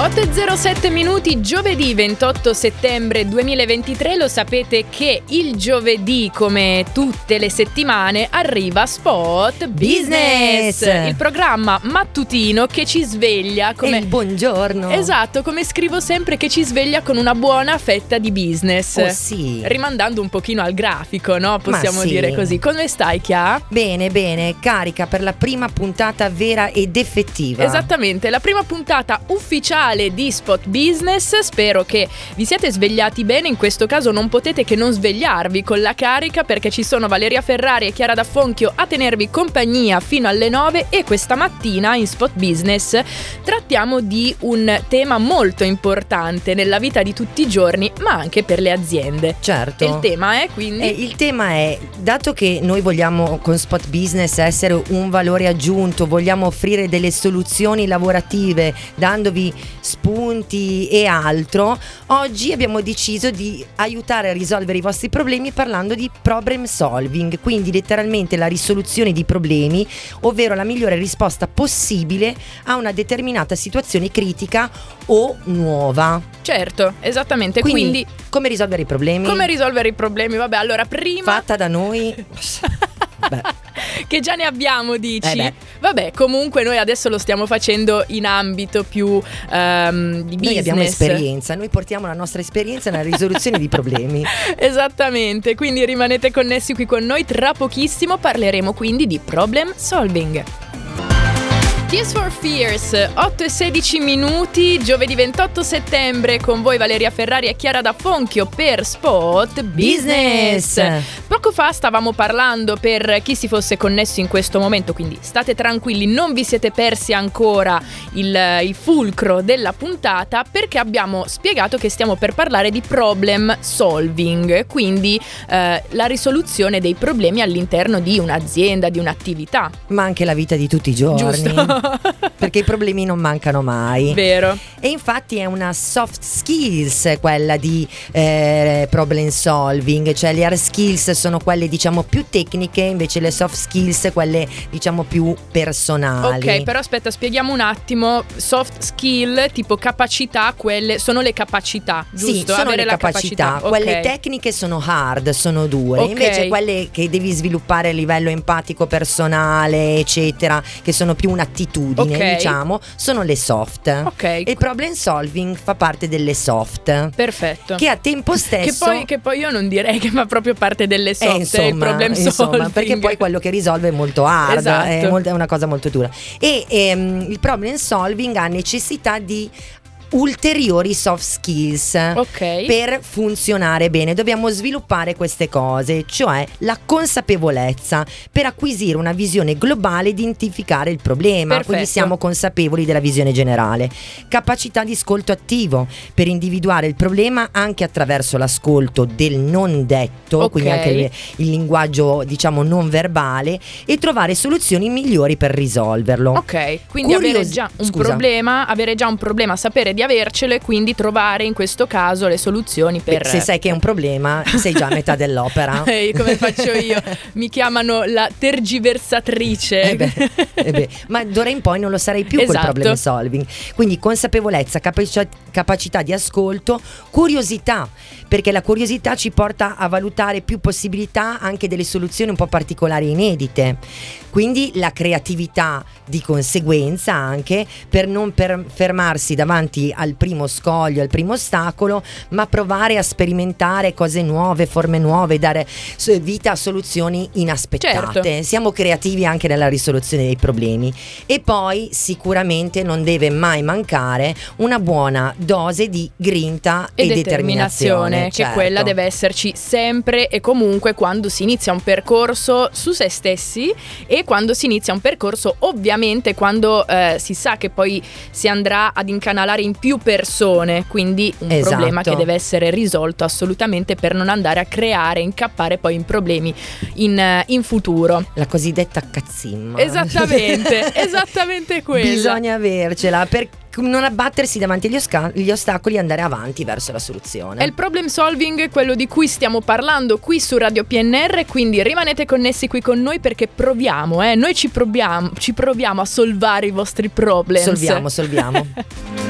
8.07 minuti, giovedì 28 settembre 2023, lo sapete che il giovedì, come tutte le settimane, arriva Spot Business, il programma mattutino che ci sveglia come... il buongiorno. Esatto, come scrivo sempre che ci sveglia con una buona fetta di business. Oh sì. Rimandando un pochino al grafico, no? Possiamo sì. dire così. Come stai, Chia? Bene, bene, carica per la prima puntata vera ed effettiva. Esattamente, la prima puntata ufficiale di Spot Business. Spero che vi siate svegliati bene. In questo caso non potete che non svegliarvi con la carica perché ci sono Valeria Ferrari e Chiara D'Affonchio a tenervi compagnia fino alle 9 e questa mattina in Spot Business trattiamo di un tema molto importante nella vita di tutti i giorni, ma anche per le aziende. Certo. E il tema è quindi Eh, il tema è, dato che noi vogliamo con Spot Business essere un valore aggiunto, vogliamo offrire delle soluzioni lavorative, dandovi spunti e altro, oggi abbiamo deciso di aiutare a risolvere i vostri problemi parlando di problem solving, quindi letteralmente la risoluzione di problemi, ovvero la migliore risposta possibile a una determinata situazione critica o nuova. Certo, esattamente. Quindi, Quindi, come risolvere i problemi? come risolvere i problemi? Vabbè, allora prima fatta da noi. Beh, che già ne abbiamo, dici? Eh. Vabbè, comunque noi adesso lo stiamo facendo in ambito più ehm, di business. noi abbiamo esperienza, noi portiamo la nostra esperienza nella risoluzione di problemi. Esattamente, quindi rimanete connessi qui con noi. Tra pochissimo parleremo quindi di problem solving. Tears for Fears, 8 e 16 minuti, giovedì 28 settembre con voi Valeria Ferrari e Chiara D'Affonchio per Spot Business. Poco fa stavamo parlando per chi si fosse connesso in questo momento, quindi state tranquilli, non vi siete persi ancora il, il fulcro della puntata perché abbiamo spiegato che stiamo per parlare di problem solving, quindi eh, la risoluzione dei problemi all'interno di un'azienda, di un'attività. Ma anche la vita di tutti i giorni. Giusto? Perché i problemi non mancano mai. Vero. E infatti è una soft skills quella di eh, problem solving, cioè le hard skills sono quelle diciamo più tecniche, invece le soft skills quelle diciamo più personali. Ok, però aspetta, spieghiamo un attimo. Soft skill, tipo capacità, quelle sono le capacità, Sì, giusto? sono Avere le capacità. capacità. Quelle ok. tecniche sono hard, sono dure. Ok. Invece quelle che devi sviluppare a livello empatico, personale, eccetera, che sono più un'attitudine, Ok. diciamo, sono le soft. Ok. E il problem solving fa parte delle soft. Perfetto. Che a tempo Che stesso poi, che poi io non direi che fa proprio parte delle eh, soft, insomma, il problem insomma, solving. perché poi quello che risolve è molto hard, Esatto. è, molto- è una cosa molto dura. E ehm, il problem solving ha necessità di ulteriori soft skills Ok. per funzionare bene. Dobbiamo sviluppare queste cose, cioè la consapevolezza per acquisire una visione globale e identificare il problema, Perfetto. quindi siamo consapevoli della visione generale. Capacità di ascolto attivo per individuare il problema anche attraverso l'ascolto del non detto, Ok. quindi anche il, il linguaggio diciamo non verbale e trovare soluzioni migliori per risolverlo. Ok, quindi Curios- avere già un Scusa. problema, avere già un problema, sapere di avercelo e quindi trovare in questo caso le soluzioni Beh, per se sai che è un problema, sei già a metà dell'opera. Ehi, come faccio io? Mi chiamano la tergiversatrice. Eh beh, eh beh, ma d'ora in poi non lo sarei più Esatto. col problem solving. Quindi consapevolezza, capaci- capacità di ascolto, curiosità, perché la curiosità ci porta a valutare più possibilità anche delle soluzioni un po' particolari e inedite. Quindi la creatività di conseguenza anche per non per- fermarsi davanti al primo scoglio, al primo ostacolo, ma provare a sperimentare cose nuove, forme nuove, dare vita a soluzioni inaspettate. Certo. Siamo creativi anche nella risoluzione dei problemi. E poi sicuramente non deve mai mancare una buona dose di grinta e e, determinazione, che certo. quella deve esserci sempre e comunque quando si inizia un percorso su se stessi e quando si inizia un percorso ovviamente quando eh, si sa che poi si andrà ad incanalare in più persone, quindi un Esatto. problema che deve essere risolto assolutamente per non andare a creare, incappare poi in problemi in, eh, in futuro. La cosiddetta cazzimma. Esattamente, esattamente quello. Bisogna avercela per non abbattersi davanti agli, osca- ostacoli e andare avanti verso la soluzione. È il problem solving quello di cui stiamo parlando qui su Radio PNR, quindi rimanete connessi qui con noi perché proviamo, eh, noi ci proviamo, ci proviamo a solvare i vostri problem. Solviamo, solviamo.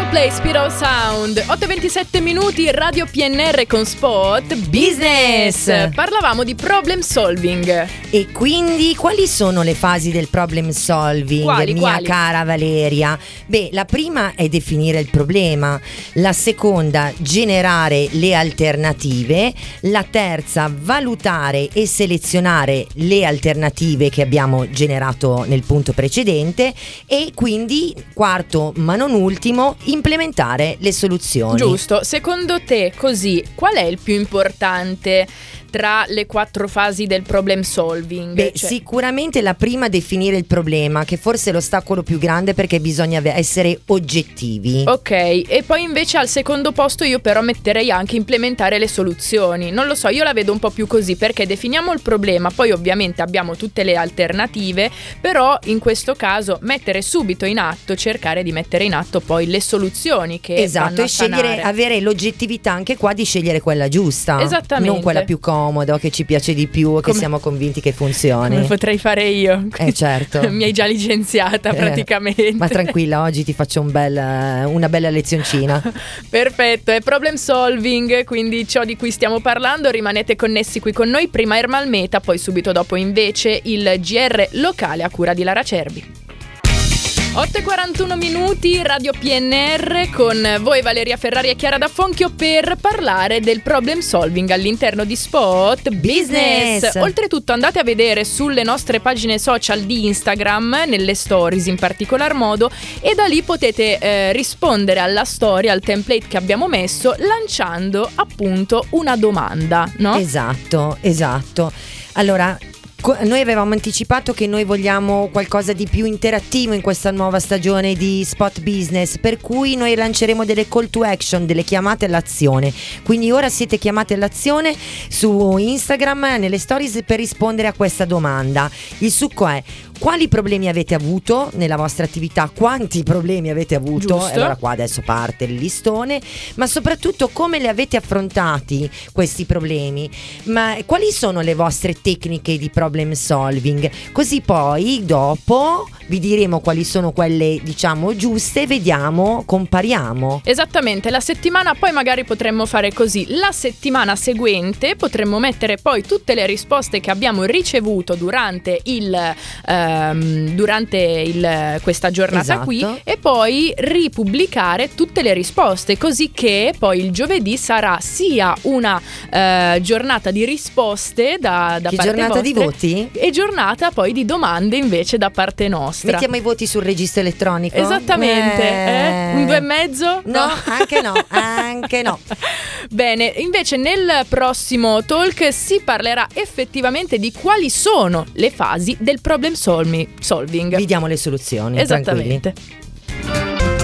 Coldplay of Sound 8.27 minuti Radio PNR con Spot Business Parlavamo di problem solving E quindi quali sono le fasi del problem solving, Quali, mia quali? cara Valeria? Beh, la prima è definire il problema, la seconda generare le alternative, la terza valutare e selezionare le alternative che abbiamo generato nel punto precedente e quindi quarto ma non ultimo implementare le soluzioni. Giusto, secondo te così qual è il più importante tra le quattro fasi del problem solving? Beh, Cioè- sicuramente la prima definire il problema, che forse è l'ostacolo più grande perché bisogna essere oggettivi. Ok, e poi invece al secondo posto io però metterei anche implementare le soluzioni. Non lo so, io la vedo un po' più così perché definiamo il problema, poi ovviamente abbiamo tutte le alternative, però in questo caso mettere subito in atto, cercare di mettere in atto poi le soluzioni che Esatto, e scegliere, avere l'oggettività anche qua di scegliere quella giusta. Esattamente. Non quella più comoda, o che ci piace di più, o che siamo convinti che funzioni. Come potrei fare io? Eh, certo. Mi hai già licenziata Eh, praticamente. Ma tranquilla, oggi ti faccio un bel, una bella lezioncina. Perfetto, è problem solving, quindi ciò di cui stiamo parlando, rimanete connessi qui con noi, prima Ermal Meta, poi subito dopo invece il GR locale a cura di Lara Cerbi. 8.41 minuti, Radio PNR con voi Valeria Ferrari e Chiara D'Affonchio per parlare del problem solving all'interno di Spot Business. Business. Oltretutto andate a vedere sulle nostre pagine social di Instagram, nelle stories in particolar modo, e da lì potete eh, rispondere alla storia, al template che abbiamo messo, lanciando appunto una domanda, no? Esatto, esatto. Allora, noi avevamo anticipato che noi vogliamo qualcosa di più interattivo in questa nuova stagione di Spot Business, per cui noi lanceremo delle call to action, delle chiamate all'azione. Quindi ora siete chiamati all'azione su Instagram nelle stories per rispondere a questa domanda. Il succo è quali problemi avete avuto nella vostra attività? Quanti problemi avete avuto? Giusto. Allora qua adesso parte il listone, ma soprattutto come li avete affrontati questi problemi? Ma quali sono le vostre tecniche di problem solving? Così poi dopo vi diremo quali sono quelle diciamo giuste, vediamo, compariamo. Esattamente, la settimana poi magari potremmo fare così. La settimana seguente potremmo mettere poi tutte le risposte che abbiamo ricevuto durante, il, ehm, durante il- questa giornata Esatto. qui e poi ripubblicare tutte le risposte, così che poi il giovedì sarà sia una eh, giornata di risposte da, da che parte giornata di voti? e giornata poi di domande invece da parte nostra. Mettiamo i voti sul registro elettronico? Esattamente, eh? un due e mezzo? No, anche no, anche no. Bene, invece nel prossimo talk si parlerà effettivamente di quali sono le fasi del problem solmi- solving. Vi diamo le soluzioni. tranquilli.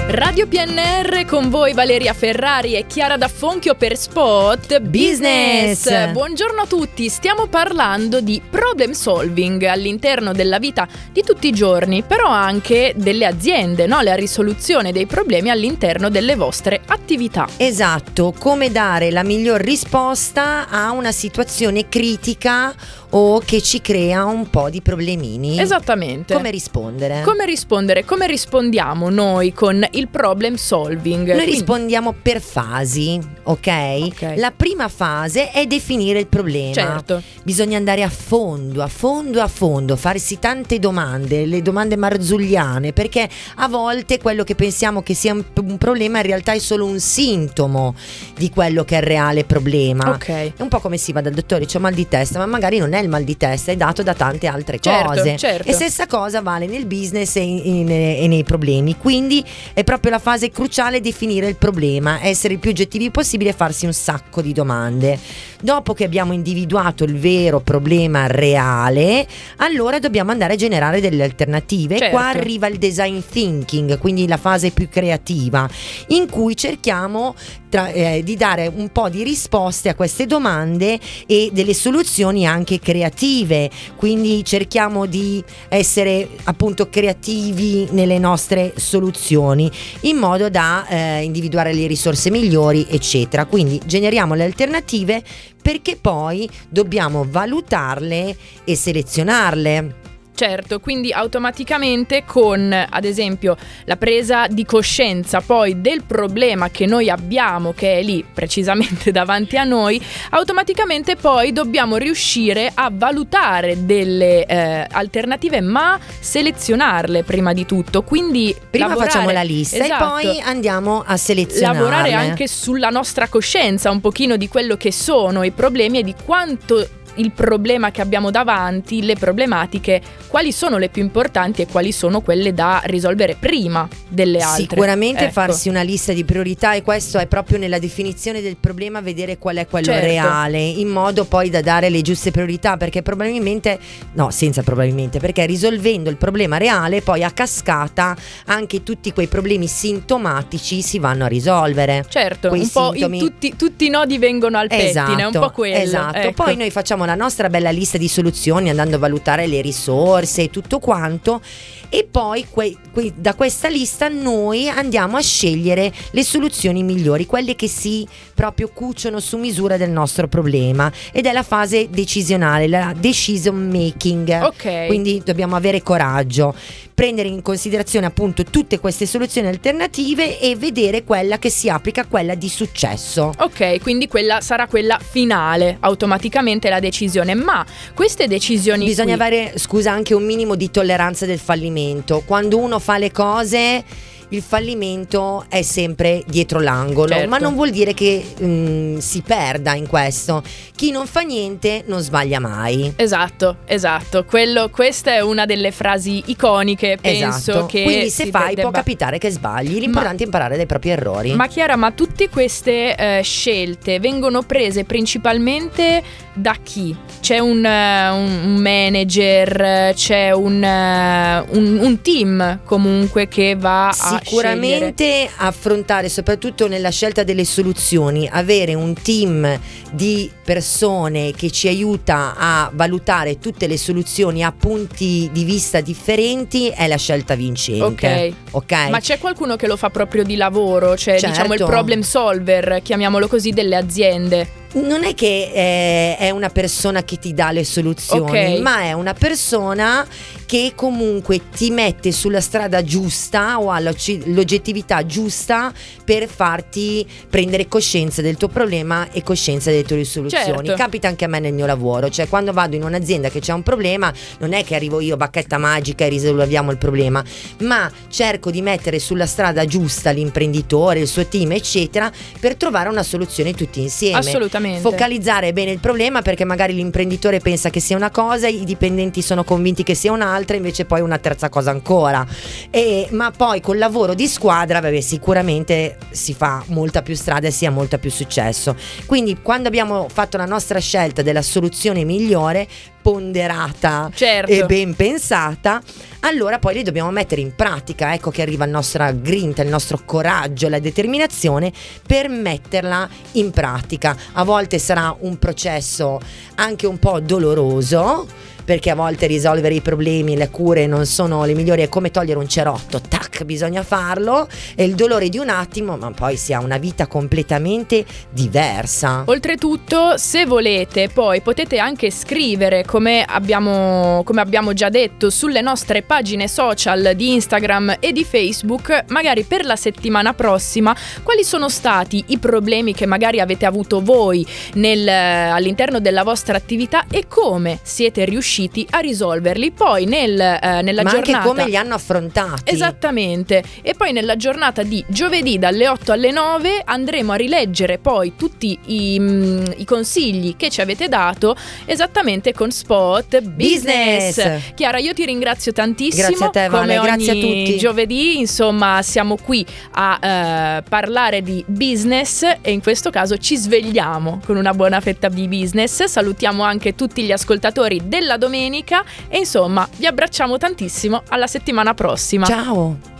Radio PNR con voi Valeria Ferrari e Chiara D'Affonchio per Spot Business. Buongiorno a tutti, stiamo parlando di problem solving all'interno della vita di tutti i giorni, però anche delle aziende, no? la risoluzione dei problemi all'interno delle vostre attività. Esatto, come dare la miglior risposta a una situazione critica o che ci crea un po' di problemini. Esattamente. Come rispondere? Come rispondere? Come rispondiamo noi con il problem solving? Noi rispondiamo per fasi, ok? Ok. La prima fase è definire il problema. Certo. Bisogna andare a fondo, a fondo, a fondo, farsi tante domande, le domande marzulliane, perché a volte quello che pensiamo che sia un, problema in realtà è solo un sintomo di quello che è il reale problema. Ok. È un po' come si va dal dottore, c'ho mal di testa, ma magari non è il mal di testa, è dato da tante altre Certo, cose. certo. E stessa cosa vale nel business e, in- e nei problemi. Quindi è proprio la fase cruciale definire il problema, essere il più oggettivi possibile e farsi un sacco di domande. Dopo che abbiamo individuato il vero problema reale, allora dobbiamo andare a generare delle alternative. Certo. Qua arriva il design thinking, quindi la fase più creativa, in cui cerchiamo tra- eh, di dare un po' di risposte a queste domande e delle soluzioni anche creative. Quindi cerchiamo di essere appunto creativi nelle nostre soluzioni in modo da eh, individuare le risorse migliori, eccetera. Quindi generiamo le alternative perché poi dobbiamo valutarle e selezionarle. Certo, quindi automaticamente con ad esempio la presa di coscienza poi del problema che noi abbiamo, che è lì precisamente davanti a noi, automaticamente poi dobbiamo riuscire a valutare delle eh, alternative ma selezionarle prima di tutto. Quindi prima lavorare, facciamo la lista esatto, e poi andiamo a selezionare. Lavorare anche sulla nostra coscienza, un pochino di quello che sono i problemi e di quanto il problema che abbiamo davanti, le problematiche, quali sono le più importanti e quali sono quelle da risolvere prima delle altre. Sicuramente ecco. farsi una lista di priorità e questo è proprio nella definizione del problema vedere qual è quello Certo. reale, in modo poi da dare le giuste priorità, perché probabilmente, no, senza probabilmente, perché risolvendo il problema reale poi a cascata anche tutti quei problemi sintomatici si vanno a risolvere. Certo, quei un po' tutti, tutti i nodi vengono al pettine, è un po' quello. Esatto, ecco. poi noi facciamo la nostra bella lista di soluzioni andando a valutare le risorse e tutto quanto e poi que- que- da questa lista noi andiamo a scegliere le soluzioni migliori, quelle che si proprio cuciono su misura del nostro problema ed è la fase decisionale, la decision making. Ok. Quindi dobbiamo avere coraggio, prendere in considerazione appunto tutte queste soluzioni alternative e vedere quella che si applica quella di successo. Ok, quindi quella sarà quella finale, automaticamente la decisione. Ma queste decisioni. Bisogna qui- avere, scusa, anche un minimo di tolleranza del fallimento. Quando uno fa le cose, il fallimento è sempre dietro l'angolo, Certo. ma non vuol dire che mm, si perda in questo. Chi non fa niente non sbaglia mai. Esatto, esatto. Quello- questa è una delle frasi iconiche, penso esatto. che. Quindi se fai debba- può capitare che sbagli, l'importante è imparare dai propri errori. Ma Chiara, ma tutte queste eh, scelte vengono prese principalmente da chi? C'è un, eh, un- un manager, c'è un, eh, un- un team comunque che va a. Sicuramente affrontare, soprattutto nella scelta delle soluzioni, avere un team di persone che ci aiuta a valutare tutte le soluzioni a punti di vista differenti è la scelta vincente. Ok. Ok? Ma c'è qualcuno che lo fa proprio di lavoro, cioè Certo. diciamo il problem solver, chiamiamolo così, delle aziende. Non è che eh, è una persona che ti dà le soluzioni, Ok. ma è una persona che comunque ti mette sulla strada giusta o ha l'oggettività giusta per farti prendere coscienza del tuo problema e coscienza delle tue soluzioni. Certo. Capita anche a me nel mio lavoro, cioè quando vado in un'azienda che c'è un problema, non è che arrivo io bacchetta magica e risolviamo il problema, ma cerco di mettere sulla strada giusta l'imprenditore, il suo team, eccetera, per trovare una soluzione tutti insieme Assolutamente. focalizzare bene il problema perché magari l'imprenditore pensa che sia una cosa, i dipendenti sono convinti che sia un'altra, invece poi una terza cosa ancora. E- ma poi col lavoro di squadra, vabbè, sicuramente si fa molta più strada e si ha molta più successo. Quindi quando abbiamo fatto la nostra scelta della soluzione migliore, ponderata Certo. e ben pensata, allora poi li dobbiamo mettere in pratica. Ecco che arriva il nostro grinta, il nostro coraggio, la determinazione per metterla in pratica. A volte sarà un processo anche un po' doloroso. Perché a volte risolvere i problemi, le cure non sono le migliori, è come togliere un cerotto, tac, bisogna farlo, è il dolore di un attimo, ma poi si ha una vita completamente diversa. Oltretutto, se volete, poi potete anche scrivere, come abbiamo, come abbiamo già detto, sulle nostre pagine social di Instagram e di Facebook, magari per la settimana prossima, quali sono stati i problemi che magari avete avuto voi nel- all'interno della vostra attività e come siete riusciti a risolverli. Poi nel, eh, nella ma giornata... anche come li hanno affrontati. Esattamente. E poi nella giornata di giovedì dalle 8 alle 9 andremo a rileggere poi tutti i, mm, i consigli che ci avete dato esattamente con Spot Business. Business. Chiara, io ti ringrazio tantissimo. Grazie a te, Vale, Come grazie a tutti. Giovedì, insomma, siamo qui a eh, parlare di business e in questo caso ci svegliamo con una buona fetta di business. Salutiamo anche tutti gli ascoltatori della domenica e insomma, vi abbracciamo tantissimo alla settimana prossima. Ciao.